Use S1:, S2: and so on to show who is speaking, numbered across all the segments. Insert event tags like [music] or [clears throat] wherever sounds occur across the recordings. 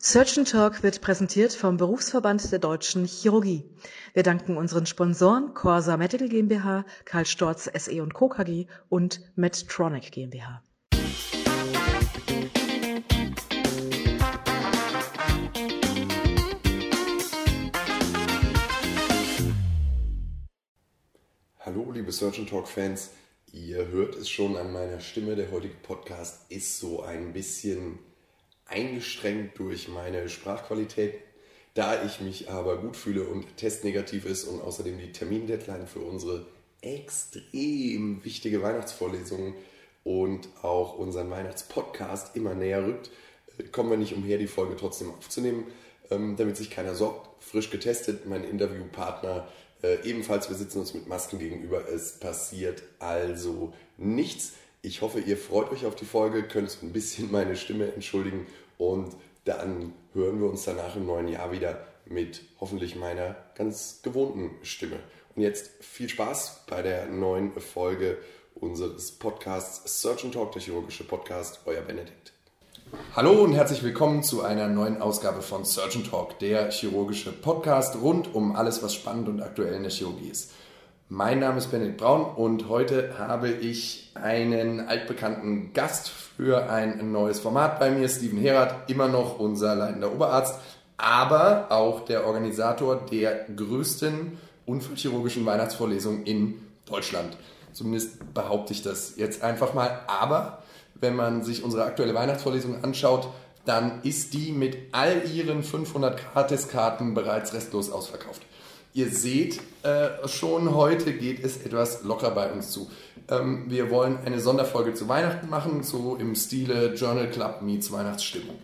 S1: Surgeon Talk wird präsentiert vom Berufsverband der Deutschen Chirurgie. Wir danken unseren Sponsoren Corsa Medical GmbH, Karl Storz SE und Co. KG und Medtronic GmbH.
S2: Hallo, liebe Surgeon Talk Fans. Ihr hört es schon an meiner Stimme. Der heutige Podcast ist so ein bisschen eingeschränkt durch meine Sprachqualität. Da ich mich aber gut fühle und testnegativ ist und außerdem die Termindeadline für unsere extrem wichtige Weihnachtsvorlesung und auch unseren Weihnachtspodcast immer näher rückt, äh, kommen wir nicht umher, die Folge trotzdem aufzunehmen. Ähm, damit sich keiner sorgt, frisch getestet, mein Interviewpartner äh, ebenfalls, wir sitzen uns mit Masken gegenüber, es passiert also nichts. Ich hoffe, ihr freut euch auf die Folge, könnt ein bisschen meine Stimme entschuldigen und dann hören wir uns danach im neuen Jahr wieder mit hoffentlich meiner ganz gewohnten Stimme. Und jetzt viel Spaß bei der neuen Folge unseres Podcasts Surgeon Talk, der chirurgische Podcast. Euer Benedikt. Hallo und herzlich willkommen zu einer neuen Ausgabe von Surgeon Talk, der chirurgische Podcast rund um alles, was spannend und aktuell in der Chirurgie ist. Mein Name ist Benedikt Braun und heute habe ich einen altbekannten Gast für ein neues Format bei mir, Steven Herath, immer noch unser leitender Oberarzt, aber auch der Organisator der größten unfallchirurgischen Weihnachtsvorlesung in Deutschland. Zumindest behaupte ich das jetzt einfach mal. Aber wenn man sich unsere aktuelle Weihnachtsvorlesung anschaut, dann ist die mit all ihren 500 Gratiskarten bereits restlos ausverkauft. Ihr seht äh, schon, heute geht es etwas locker bei uns zu. Ähm, wir wollen eine Sonderfolge zu Weihnachten machen, so im Stile Journal Club meets Weihnachtsstimmung.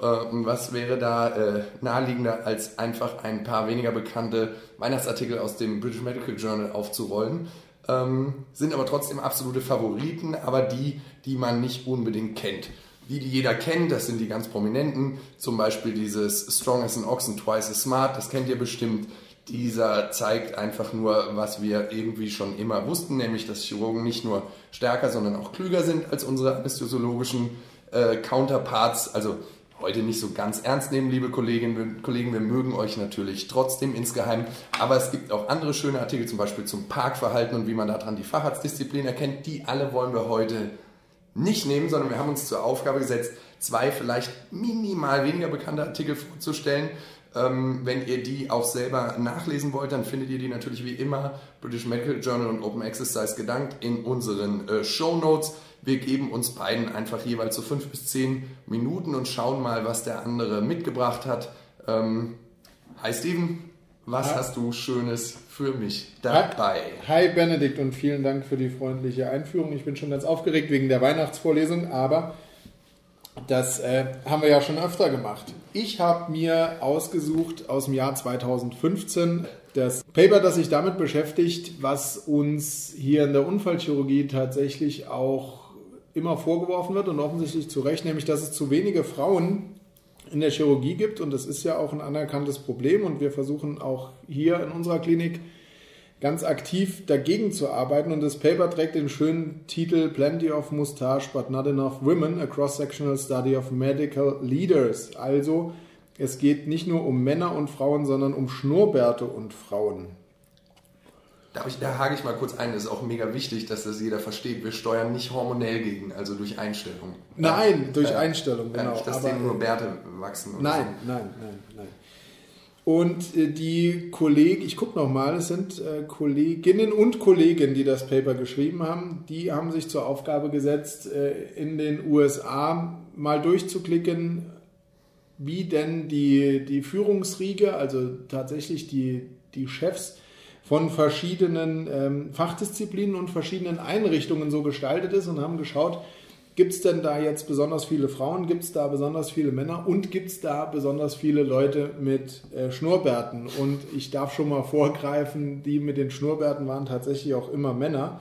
S2: Äh, und was wäre da äh, naheliegender, als einfach ein paar weniger bekannte Weihnachtsartikel aus dem British Medical Journal aufzurollen? Ähm, sind aber trotzdem absolute Favoriten, aber die, die man nicht unbedingt kennt. Die, die jeder kennt, das sind die ganz prominenten, zum Beispiel dieses Strong as an Ox and Twice as Smart, das kennt ihr bestimmt. Dieser zeigt einfach nur, was wir irgendwie schon immer wussten, nämlich dass Chirurgen nicht nur stärker, sondern auch klüger sind als unsere anästhesiologischen äh, Counterparts. Also heute nicht so ganz ernst nehmen, liebe Kolleginnen und Kollegen. Wir mögen euch natürlich trotzdem insgeheim. Aber es gibt auch andere schöne Artikel, zum Beispiel zum Parkverhalten und wie man daran die Facharztdisziplin erkennt. Die alle wollen wir heute nicht nehmen, sondern wir haben uns zur Aufgabe gesetzt, zwei vielleicht minimal weniger bekannte Artikel vorzustellen, ähm, wenn ihr die auch selber nachlesen wollt, dann findet ihr die natürlich wie immer British Medical Journal und Open Exercise gedankt in unseren äh, Show Notes. Wir geben uns beiden einfach jeweils so fünf bis zehn Minuten und schauen mal, was der andere mitgebracht hat. Ähm, hi Steven, was hi. hast du Schönes für mich dabei?
S3: Hi Benedikt und vielen Dank für die freundliche Einführung. Ich bin schon ganz aufgeregt wegen der Weihnachtsvorlesung, aber das äh, haben wir ja schon öfter gemacht. Ich habe mir ausgesucht aus dem Jahr 2015 das Paper, das sich damit beschäftigt, was uns hier in der Unfallchirurgie tatsächlich auch immer vorgeworfen wird und offensichtlich zu Recht, nämlich dass es zu wenige Frauen in der Chirurgie gibt und das ist ja auch ein anerkanntes Problem und wir versuchen auch hier in unserer Klinik ganz aktiv dagegen zu arbeiten. Und das Paper trägt den schönen Titel Plenty of Mustache but not enough women, a cross-sectional study of medical leaders. Also es geht nicht nur um Männer und Frauen, sondern um Schnurrbärte und Frauen.
S2: Da, ich, da hake ich mal kurz ein, das ist auch mega wichtig, dass das jeder versteht. Wir steuern nicht hormonell gegen, also durch Einstellung.
S3: Nein, durch äh, Einstellung, genau.
S2: Nicht, dass denen nur Bärte wachsen.
S3: Nein, so. nein, nein, nein. Und äh, die Kollegen, ich gucke nochmal, es sind äh, Kolleginnen und Kollegen, die das Paper geschrieben haben, die haben sich zur Aufgabe gesetzt, äh, in den USA mal durchzuklicken, wie denn die, die Führungsriege, also tatsächlich die, die Chefs von verschiedenen ähm, Fachdisziplinen und verschiedenen Einrichtungen so gestaltet ist und haben geschaut, Gibt es denn da jetzt besonders viele Frauen? Gibt es da besonders viele Männer? Und gibt es da besonders viele Leute mit äh, Schnurrbärten? Und ich darf schon mal vorgreifen, die mit den Schnurrbärten waren tatsächlich auch immer Männer.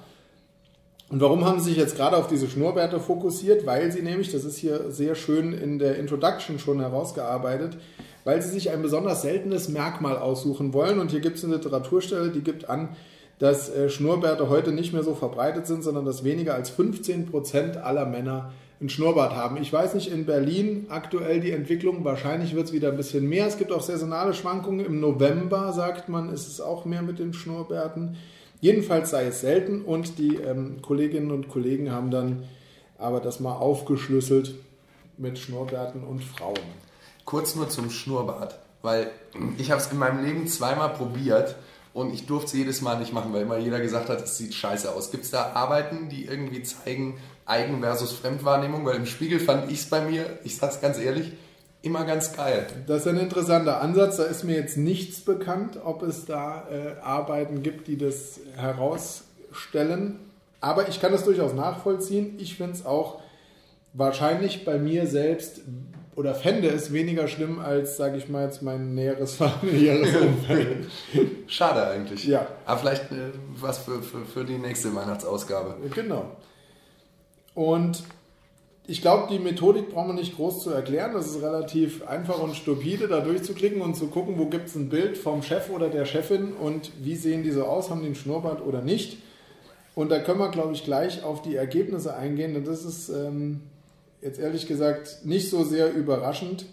S3: Und warum haben sie sich jetzt gerade auf diese Schnurrbärte fokussiert? Weil sie nämlich, das ist hier sehr schön in der Introduction schon herausgearbeitet, weil sie sich ein besonders seltenes Merkmal aussuchen wollen. Und hier gibt es eine Literaturstelle, die gibt an, dass äh, Schnurrbärte heute nicht mehr so verbreitet sind, sondern dass weniger als 15 Prozent aller Männer einen Schnurrbart haben. Ich weiß nicht, in Berlin aktuell die Entwicklung, wahrscheinlich wird es wieder ein bisschen mehr. Es gibt auch saisonale Schwankungen. Im November, sagt man, ist es auch mehr mit den Schnurrbärten. Jedenfalls sei es selten und die ähm, Kolleginnen und Kollegen haben dann aber das mal aufgeschlüsselt mit Schnurrbärten und Frauen.
S2: Kurz nur zum Schnurrbart, weil ich habe es in meinem Leben zweimal probiert und ich durfte es jedes Mal nicht machen, weil immer jeder gesagt hat, es sieht scheiße aus. Gibt es da Arbeiten, die irgendwie zeigen, Eigen- versus Fremdwahrnehmung? Weil im Spiegel fand ich es bei mir, ich sag's ganz ehrlich, immer ganz geil.
S3: Das ist ein interessanter Ansatz. Da ist mir jetzt nichts bekannt, ob es da äh, Arbeiten gibt, die das herausstellen. Aber ich kann das durchaus nachvollziehen. Ich finde es auch wahrscheinlich bei mir selbst oder fände es weniger schlimm als, sage ich mal, jetzt mein näheres [laughs] familiäres Umfeld.
S2: Schade eigentlich.
S3: Ja.
S2: Aber vielleicht äh, was für, für, für die nächste Weihnachtsausgabe.
S3: Genau. Und ich glaube, die Methodik braucht man nicht groß zu erklären. Das ist relativ einfach und stupide, da durchzuklicken und zu gucken, wo gibt es ein Bild vom Chef oder der Chefin und wie sehen die so aus, haben die einen Schnurrbart oder nicht. Und da können wir, glaube ich, gleich auf die Ergebnisse eingehen. Und das ist ähm, jetzt ehrlich gesagt nicht so sehr überraschend.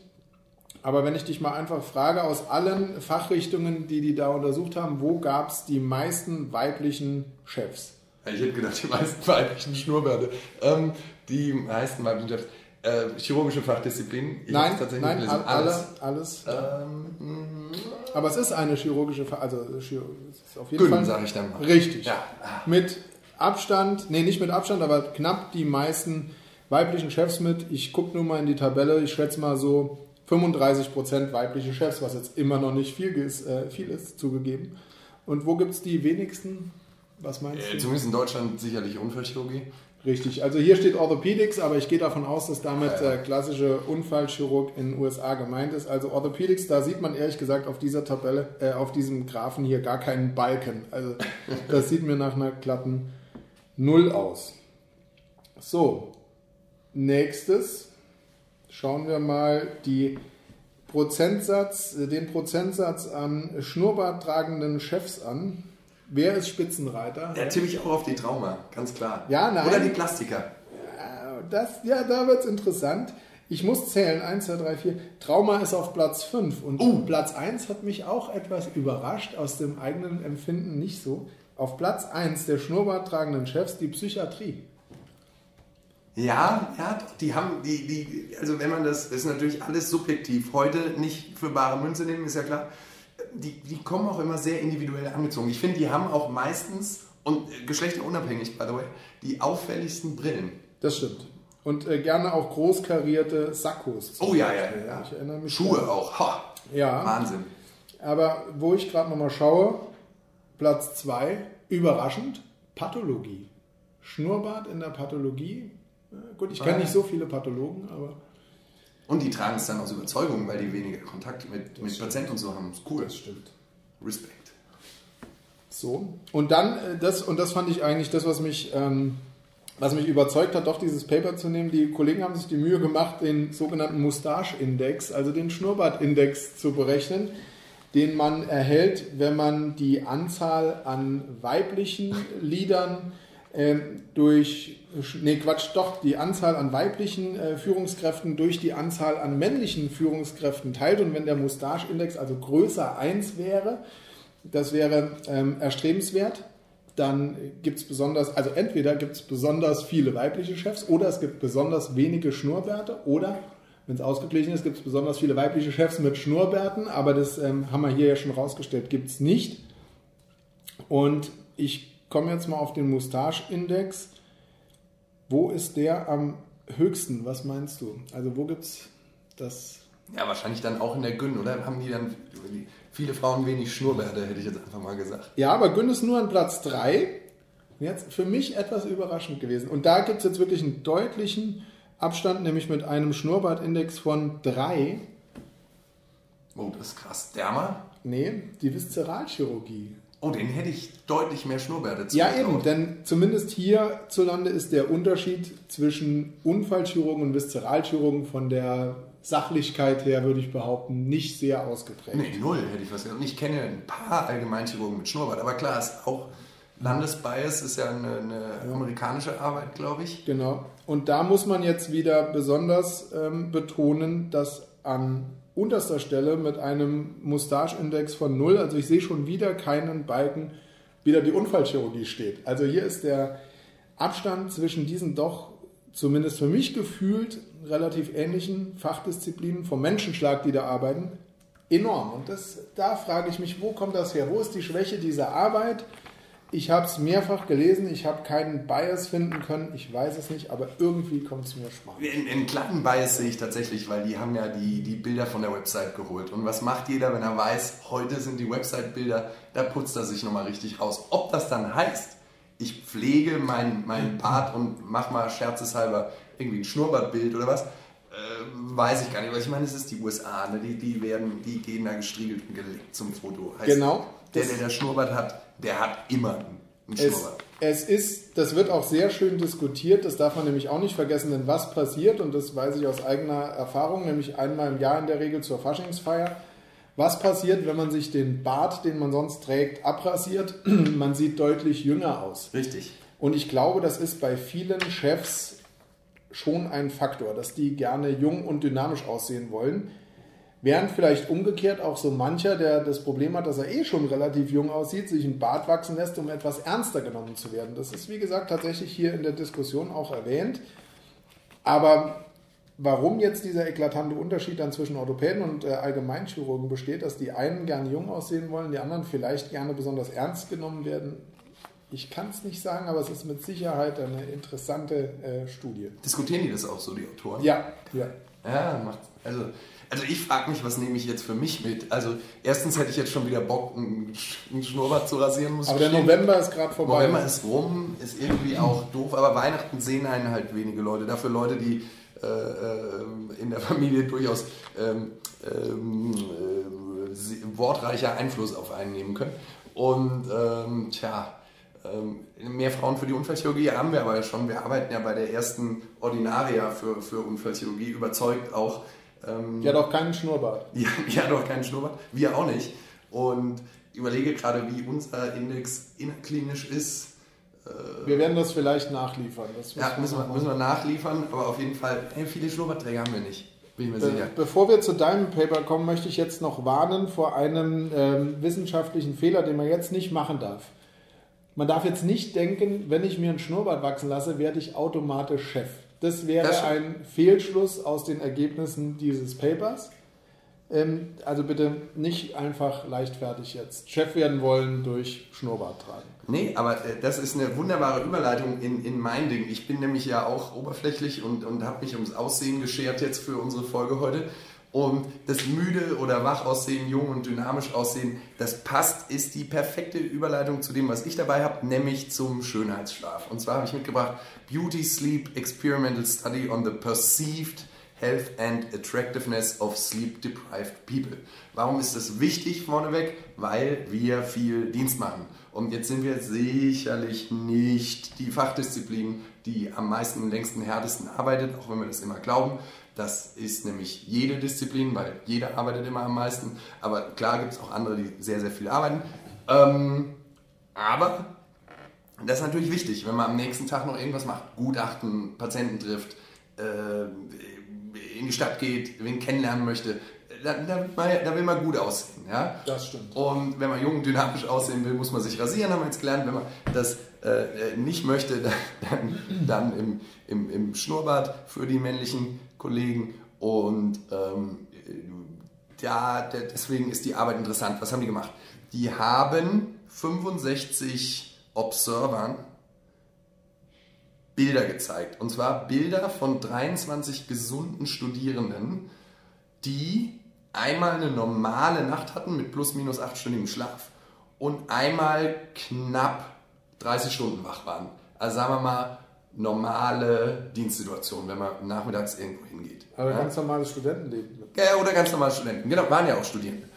S3: Aber wenn ich dich mal einfach frage, aus allen Fachrichtungen, die die da untersucht haben, wo gab es die meisten weiblichen Chefs?
S2: Ich hätte gedacht, die meisten weiblichen Schnurrbärte. Ähm, die meisten weiblichen Chefs. Äh, chirurgische Fachdisziplin.
S3: Ich nein, nein, gelesen. alles. alles.
S2: Ähm,
S3: aber es ist eine chirurgische, Fa also es ist
S2: auf jeden Gyn, Fall. sage ich dann mal.
S3: Richtig. Ja. Mit Abstand, nee, nicht mit Abstand, aber knapp die meisten weiblichen Chefs mit. Ich gucke nur mal in die Tabelle, ich schätze mal so 35% weibliche Chefs, was jetzt immer noch nicht viel ist, äh, viel ist zugegeben. Und wo gibt es die wenigsten? Was meinst
S2: äh,
S3: du?
S2: Zumindest in Deutschland sicherlich Unfallchirurgie.
S3: Richtig, also hier steht Orthopädics, aber ich gehe davon aus, dass damit der klassische Unfallchirurg in den USA gemeint ist. Also Orthopädics, da sieht man ehrlich gesagt auf dieser Tabelle, äh, auf diesem Graphen hier gar keinen Balken. Also [laughs] das sieht mir nach einer glatten Null aus. So, nächstes schauen wir mal die Prozentsatz, den Prozentsatz an Schnurrbart tragenden Chefs an. Wer ist Spitzenreiter?
S2: Ja, natürlich auch auf die Trauma, ganz klar.
S3: Ja, nein.
S2: Oder die Plastiker.
S3: Ja, das, ja da wird es interessant. Ich muss zählen, 1, 2, 3, 4. Trauma ist auf Platz 5. Und uh. Platz 1 hat mich auch etwas überrascht, aus dem eigenen Empfinden nicht so. Auf Platz 1 der Schnurrbart tragenden Chefs die Psychiatrie.
S2: Ja, ja, die haben, die, die, also wenn man das, das ist natürlich alles subjektiv, heute nicht für bare Münze nehmen, ist ja klar die, die kommen auch immer sehr individuell angezogen. Ich finde, die haben auch meistens, und geschlechterunabhängig, by the way, die auffälligsten Brillen.
S3: Das stimmt. Und äh, gerne auch großkarierte Sakkos.
S2: Oh ja, ja, ja. Ich erinnere mich Schuhe daran. auch. Ha.
S3: Ja.
S2: Wahnsinn.
S3: Aber wo ich gerade nochmal schaue, Platz 2, überraschend, Pathologie. Schnurrbart in der Pathologie. Gut, ich kenne nicht so viele Pathologen, aber.
S2: Und die tragen es dann aus Überzeugung, weil die weniger Kontakt mit, mit Patienten und so haben.
S3: Cool. Das stimmt.
S2: Respekt.
S3: So. Und dann, äh, das, und das fand ich eigentlich das, was mich, ähm, was mich überzeugt hat, doch dieses Paper zu nehmen. Die Kollegen haben sich die Mühe gemacht, den sogenannten Mustache-Index, also den Schnurrbart-Index zu berechnen, den man erhält, wenn man die Anzahl an weiblichen Lidern ähm, durch, nee Quatsch, doch die Anzahl an weiblichen äh, Führungskräften durch die Anzahl an männlichen Führungskräften teilt und wenn der Mustache-Index also größer 1 wäre, das wäre ähm, erstrebenswert, dann gibt es besonders, also entweder gibt es besonders viele weibliche Chefs oder es gibt besonders wenige Schnurrbärte oder wenn es ausgeglichen ist, gibt es besonders viele weibliche Chefs mit Schnurrbärten, aber das ähm, haben wir hier ja schon rausgestellt, gibt es nicht. Und ich komme jetzt mal auf den Mustache-Index. Wo ist der am höchsten? Was meinst du? Also wo gibt es das?
S2: Ja, wahrscheinlich dann auch in der Gyn, oder? Haben die dann viele Frauen wenig Schnurrbärte, hätte ich jetzt einfach mal gesagt.
S3: Ja, aber Gyn ist nur an Platz 3. Jetzt für mich etwas überraschend gewesen. Und da gibt es jetzt wirklich einen deutlichen Abstand, nämlich mit einem Schnurrbartindex von 3.
S2: Oh, das ist krass. Derma?
S3: Nee, die Viszeralchirurgie.
S2: Oh, den hätte ich deutlich mehr Schnurrbärte
S3: zu. Ja, eben, denn zumindest hierzulande ist der Unterschied zwischen Unfallchirurgen und Viszeralchirurgen von der Sachlichkeit her, würde ich behaupten, nicht sehr ausgeprägt.
S2: Nee, null hätte ich was gesagt. Ich kenne ein paar Allgemeinchirurgen mit Schnurrbart, aber klar, ist auch Landesbias ist ja eine, eine amerikanische Arbeit, glaube ich.
S3: Genau. Und da muss man jetzt wieder besonders ähm, betonen, dass an unterster Stelle mit einem Mustache-Index von 0, also ich sehe schon wieder keinen Balken, wieder die Unfallchirurgie steht. Also hier ist der Abstand zwischen diesen doch zumindest für mich gefühlt relativ ähnlichen Fachdisziplinen vom Menschenschlag, die da arbeiten, enorm. Und das, da frage ich mich, wo kommt das her? Wo ist die Schwäche dieser Arbeit? Ich habe es mehrfach gelesen, ich habe keinen Bias finden können, ich weiß es nicht, aber irgendwie kommt es mir spannend.
S2: einen kleinen Bias sehe ich tatsächlich, weil die haben ja die, die Bilder von der Website geholt. Und was macht jeder, wenn er weiß, heute sind die Website-Bilder, da putzt er sich nochmal richtig raus. Ob das dann heißt, ich pflege meinen mein Bart und mache mal scherzeshalber irgendwie ein Schnurrbartbild oder was, äh, weiß ich gar nicht. Aber ich meine, es ist die USA, ne? die, die, werden, die gehen da gestriegelt und geleckt zum Foto.
S3: Heißt, genau.
S2: Der, der der Schnurrbart hat, der hat immer einen
S3: Schnurrbart. Es, es ist, das wird auch sehr schön diskutiert, das darf man nämlich auch nicht vergessen, denn was passiert, und das weiß ich aus eigener Erfahrung, nämlich einmal im Jahr in der Regel zur Faschingsfeier, was passiert, wenn man sich den Bart, den man sonst trägt, abrasiert? [clears throat] man sieht deutlich jünger aus.
S2: Richtig.
S3: Und ich glaube, das ist bei vielen Chefs schon ein Faktor, dass die gerne jung und dynamisch aussehen wollen. Während vielleicht umgekehrt auch so mancher, der das Problem hat, dass er eh schon relativ jung aussieht, sich einen Bart wachsen lässt, um etwas ernster genommen zu werden. Das ist, wie gesagt, tatsächlich hier in der Diskussion auch erwähnt. Aber warum jetzt dieser eklatante Unterschied dann zwischen Orthopäden und äh, Allgemeinchirurgen besteht, dass die einen gerne jung aussehen wollen, die anderen vielleicht gerne besonders ernst genommen werden, ich kann es nicht sagen, aber es ist mit Sicherheit eine interessante äh, Studie.
S2: Diskutieren die das auch so, die Autoren?
S3: Ja, ja.
S2: Ja, macht, also also ich frage mich, was nehme ich jetzt für mich mit? Also erstens hätte ich jetzt schon wieder Bock, einen Schnurrbart zu rasieren.
S3: Muss aber der November ist gerade vorbei.
S2: November ist rum, ist irgendwie auch doof, aber Weihnachten sehen einen halt wenige Leute. Dafür Leute, die äh, äh in der Familie durchaus ähm, ähm, äh, wortreicher Einfluss auf einen nehmen können. Und ähm, tja, ähm, mehr Frauen für die Unfallchirurgie haben wir aber ja schon. Wir arbeiten ja bei der ersten Ordinaria für, für Unfallchirurgie überzeugt auch
S3: ähm, die hat auch keinen Schnurrbart. [laughs]
S2: Ja, die hat auch keinen Schnurrbart. Wir auch nicht. Und überlege gerade, wie unser Index innerklinisch ist.
S3: Äh, wir werden das vielleicht nachliefern. Das
S2: ja, müssen wir, müssen wir nachliefern, aber auf jeden Fall, hey, viele Schnurrbartträger haben wir nicht. Bin ich mir Be sicher.
S3: Bevor wir zu deinem Paper kommen, möchte ich jetzt noch warnen vor einem ähm, wissenschaftlichen Fehler, den man jetzt nicht machen darf. Man darf jetzt nicht denken, wenn ich mir einen Schnurrbart wachsen lasse, werde ich automatisch Chef. Das wäre das ein Fehlschluss aus den Ergebnissen dieses Papers. Ähm, also bitte nicht einfach leichtfertig jetzt Chef werden wollen durch Schnurrbart tragen.
S2: Nee, aber äh, das ist eine wunderbare Überleitung in, in mein Ding. Ich bin nämlich ja auch oberflächlich und, und habe mich ums Aussehen geschert jetzt für unsere Folge heute. Und das müde oder wach aussehen, jung und dynamisch aussehen, das passt, ist die perfekte Überleitung zu dem, was ich dabei habe, nämlich zum Schönheitsschlaf. Und zwar habe ich mitgebracht Beauty Sleep Experimental Study on the Perceived Health and Attractiveness of Sleep Deprived People. Warum ist das wichtig vorneweg? Weil wir viel Dienst machen. Und jetzt sind wir sicherlich nicht die Fachdisziplin, die am meisten und längsten härtesten arbeitet, auch wenn wir das immer glauben. Das ist nämlich jede Disziplin, weil jeder arbeitet immer am meisten. Aber klar gibt es auch andere, die sehr, sehr viel arbeiten. Ähm, aber das ist natürlich wichtig, wenn man am nächsten Tag noch irgendwas macht, Gutachten, Patienten trifft, äh, in die Stadt geht, wen kennenlernen möchte. Da, da, da, will man gut aussehen. Ja?
S3: Das stimmt.
S2: Und wenn man jung und dynamisch aussehen will, muss man sich rasieren, haben wir jetzt gelernt. Wenn man das äh, nicht möchte, [laughs] dann, dann im, im, im Schnurrbart für die männlichen Kollegen. Und ähm, ja, deswegen ist die Arbeit interessant. Was haben die gemacht? Die haben 65 Observern Bilder gezeigt. Und zwar Bilder von 23 gesunden Studierenden, die einmal eine normale Nacht hatten mit plus minus 8-stündigem Schlaf und einmal knapp 30 Stunden wach waren. Also sagen wir mal normale Dienstsituation, wenn man nachmittags irgendwo hingeht.
S3: Aber ja? ganz normales Studentenleben.
S2: Ja, oder ganz normale Studenten. Genau, waren ja auch Studierende.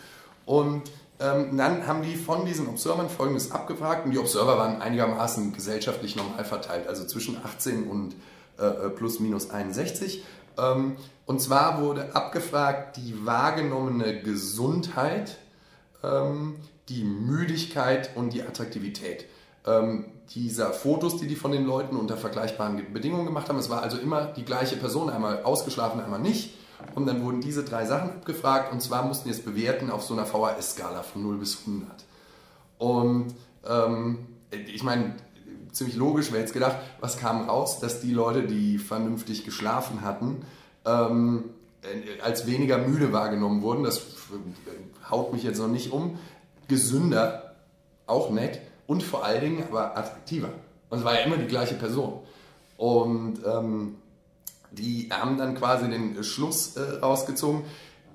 S2: Und ähm, dann haben die von diesen Observern folgendes abgefragt und die Observer waren einigermaßen gesellschaftlich normal verteilt, also zwischen 18 und äh, äh, plus minus 61. Ähm, und zwar wurde abgefragt die wahrgenommene Gesundheit, ähm, die Müdigkeit und die Attraktivität. ähm, dieser Fotos, die die von den Leuten unter vergleichbaren Bedingungen gemacht haben. Es war also immer die gleiche Person, einmal ausgeschlafen, einmal nicht. Und dann wurden diese drei Sachen abgefragt und zwar mussten die es bewerten auf so einer VHS-Skala von 0 bis 100. Und ähm, ich meine, ziemlich logisch wäre jetzt gedacht, was kam raus, dass die Leute, die vernünftig geschlafen hatten, ähm, als weniger müde wahrgenommen wurden. Das haut mich jetzt noch nicht um. Gesünder, auch nett und vor allen Dingen aber attraktiver. Und es war ja immer die gleiche Person. Und ähm, die haben dann quasi den Schluss äh, rausgezogen,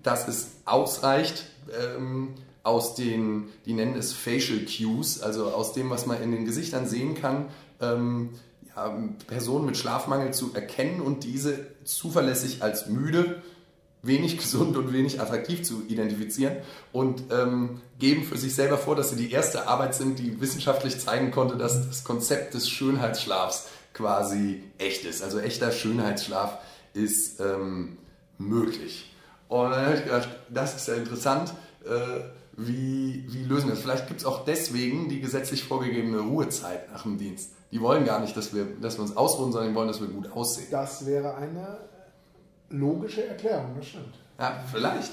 S2: dass es ausreicht, ähm, aus den, die nennen es Facial Cues, also aus dem, was man in den Gesichtern sehen kann, ähm, ja, Personen mit Schlafmangel zu erkennen und diese zuverlässig als müde, wenig [laughs] gesund und wenig attraktiv zu identifizieren und ähm, geben für sich selber vor, dass sie die erste Arbeit sind, die wissenschaftlich zeigen konnte, dass das Konzept des Schönheitsschlafs quasi echt ist. Also echter Schönheitsschlaf ist ähm, möglich. Und dann habe ich gedacht, das ist ja interessant. Äh, wie, wie lösen wir das? Vielleicht gibt es auch deswegen die gesetzlich vorgegebene Ruhezeit nach dem Dienst. Die wollen gar nicht, dass wir, dass wir uns ausruhen, sondern die wollen, dass wir gut aussehen.
S3: Das wäre eine logische Erklärung, das stimmt.
S2: Ja, vielleicht.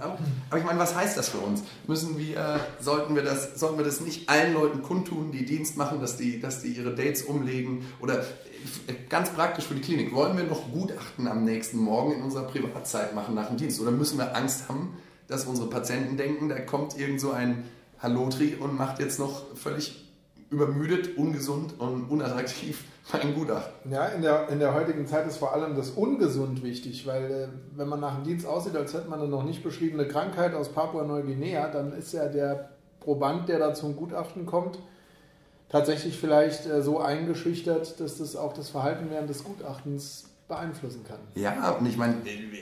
S2: Aber ich meine, was heißt das für uns? Müssen wir, sollten wir das, sollten wir das nicht allen Leuten kundtun, die Dienst machen, dass die, dass die ihre Dates umlegen? Oder ganz praktisch für die Klinik, wollen wir noch Gutachten am nächsten Morgen in unserer Privatzeit machen nach dem Dienst? Oder müssen wir Angst haben, dass unsere Patienten denken, da kommt irgend so ein Hallotri und macht jetzt noch völlig übermüdet, ungesund und unattraktiv [laughs] mein Gutachten.
S3: Ja, in der, in der heutigen Zeit ist vor allem das Ungesund wichtig, weil äh, wenn man nach dem Dienst aussieht, als hätte man eine noch nicht beschriebene Krankheit aus Papua-Neuguinea, dann ist ja der Proband, der da zum Gutachten kommt, tatsächlich vielleicht äh, so eingeschüchtert, dass das auch das Verhalten während des Gutachtens beeinflussen kann.
S2: Ja, und ich meine,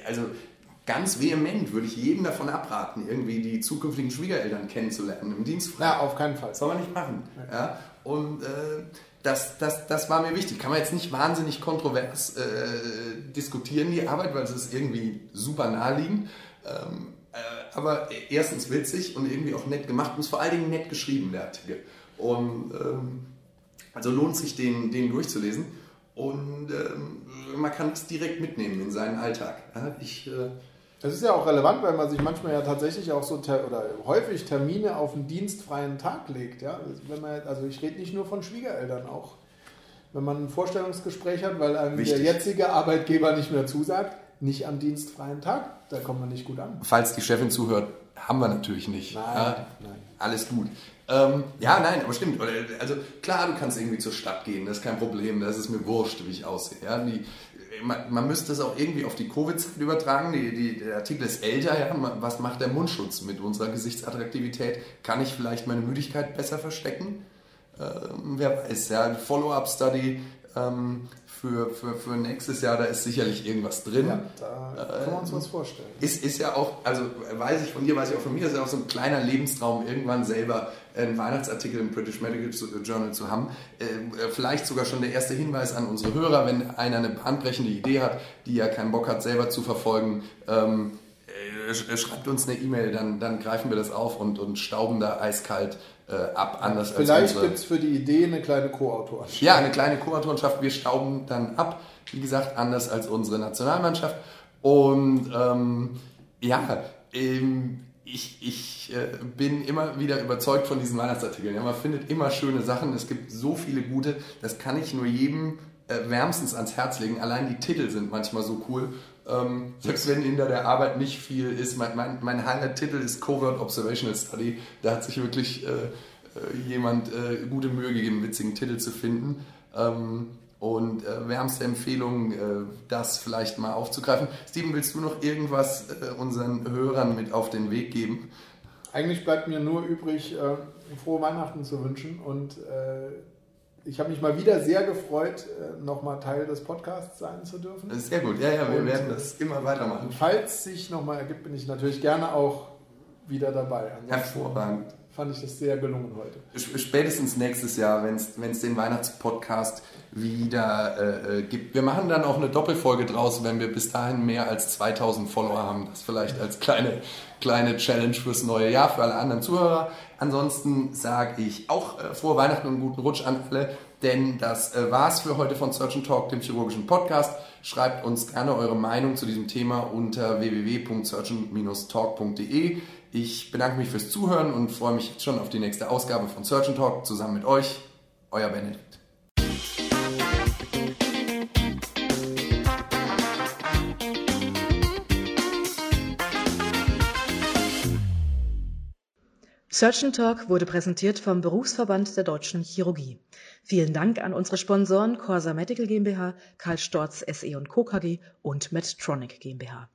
S2: also ganz vehement würde ich jedem davon abraten, irgendwie die zukünftigen Schwiegereltern kennenzulernen im Dienstfrei.
S3: Ja, auf keinen Fall.
S2: Soll man nicht machen. Ja. ja? Und äh, das, das, das war mir wichtig. Kann man jetzt nicht wahnsinnig kontrovers äh, diskutieren, die Arbeit, weil es ist irgendwie super naheliegend. Ähm, äh, aber erstens witzig und irgendwie auch nett gemacht und ist vor allen Dingen nett geschrieben, der Artikel. Und ähm, also lohnt sich, den, den durchzulesen. Und ähm, man kann es direkt mitnehmen in seinen Alltag. Ja, ich äh,
S3: das ist ja auch relevant, weil man sich manchmal ja tatsächlich auch so oder häufig Termine auf einen dienstfreien Tag legt. Ja? Wenn man, also ich rede nicht nur von Schwiegereltern auch. Wenn man ein Vorstellungsgespräch hat, weil einem Wichtig. der jetzige Arbeitgeber nicht mehr zusagt, nicht am dienstfreien Tag, da kommt man nicht gut an.
S2: Falls die Chefin zuhört, haben wir natürlich nicht.
S3: Nein, ja? nein.
S2: Alles gut. Ähm, ja, nein, aber stimmt. Also klar, du kannst irgendwie zur Stadt gehen, das ist kein Problem, das ist mir wurscht, wie ich aussehe. Ja? Die, man, man, müsste es auch irgendwie auf die Covid-Zeit übertragen. Die, die, der Artikel ist älter. Ja? Was macht der Mundschutz mit unserer Gesichtsattraktivität? Kann ich vielleicht meine Müdigkeit besser verstecken? Ähm, wer weiß, ja, Follow-up-Study ähm, für, für, für nächstes Jahr, da ist sicherlich irgendwas drin. Ja,
S3: da können wir uns was vorstellen.
S2: Ist, ist ja auch, also weiß ich von dir, weiß ich auch von mir, ist ja auch so ein kleiner Lebenstraum, irgendwann selber einen Weihnachtsartikel im British Medical Journal zu haben. Äh, vielleicht sogar schon der erste Hinweis an unsere Hörer, wenn einer eine bahnbrechende Idee hat, die ja keinen Bock hat, selber zu verfolgen. Ähm, äh, schreibt uns eine E-Mail, dann, dann greifen wir das auf und, und stauben da eiskalt äh, ab. Anders
S3: Vielleicht gibt es für die Idee eine kleine Co-Autorenschaft.
S2: Ja, eine kleine Co-Autorenschaft. Wir stauben dann ab. Wie gesagt, anders als unsere Nationalmannschaft. Und ähm, ja, ähm, ich, ich äh, bin immer wieder überzeugt von diesen Weihnachtsartikeln. Ja, man findet immer schöne Sachen. Es gibt so viele gute. Das kann ich nur jedem äh, wärmstens ans Herz legen. Allein die Titel sind manchmal so cool. Ähm, selbst wenn hinter der Arbeit nicht viel ist. Mein, mein, mein Highlight-Titel ist Covert Observational Study. Da hat sich wirklich äh, äh jemand äh, gute Mühe gegeben, einen witzigen Titel zu finden. Ähm, und äh, wärmste Empfehlung, äh, das vielleicht mal aufzugreifen. Steven, willst du noch irgendwas äh, unseren Hörern mit auf den Weg geben?
S3: Eigentlich bleibt mir nur übrig, äh, frohe Weihnachten zu wünschen und ich habe mich mal wieder sehr gefreut, äh, nochmal Teil des Podcasts sein zu dürfen.
S2: Das ist sehr gut, ja, ja, wir und, werden das immer weitermachen.
S3: Falls sich nochmal ergibt, bin ich natürlich gerne auch wieder dabei.
S2: Hervorragend.
S3: fand ich das sehr gelungen heute.
S2: Spätestens nächstes Jahr, wenn es den Weihnachtspodcast wieder äh, äh, gibt. Wir machen dann auch eine Doppelfolge draus, wenn wir bis dahin mehr als 2000 Follower haben. Das vielleicht als kleine, kleine Challenge fürs neue Jahr für alle anderen Zuhörer. Ansonsten sage ich auch äh, frohe Weihnachten und guten Rutsch an alle, denn das äh, war's für heute von Search Talk, dem chirurgischen Podcast. Schreibt uns gerne eure Meinung zu diesem Thema unter www.surgeon-talk.de. Ich bedanke mich fürs Zuhören und freue mich jetzt schon auf die nächste Ausgabe von Search Talk zusammen mit euch. Euer Benedikt.
S1: Surgeon Talk wurde präsentiert vom Berufsverband der Deutschen Chirurgie. Vielen Dank an unsere Sponsoren Corsa Medical GmbH, Karl Storz SE Co. KG und Medtronic GmbH.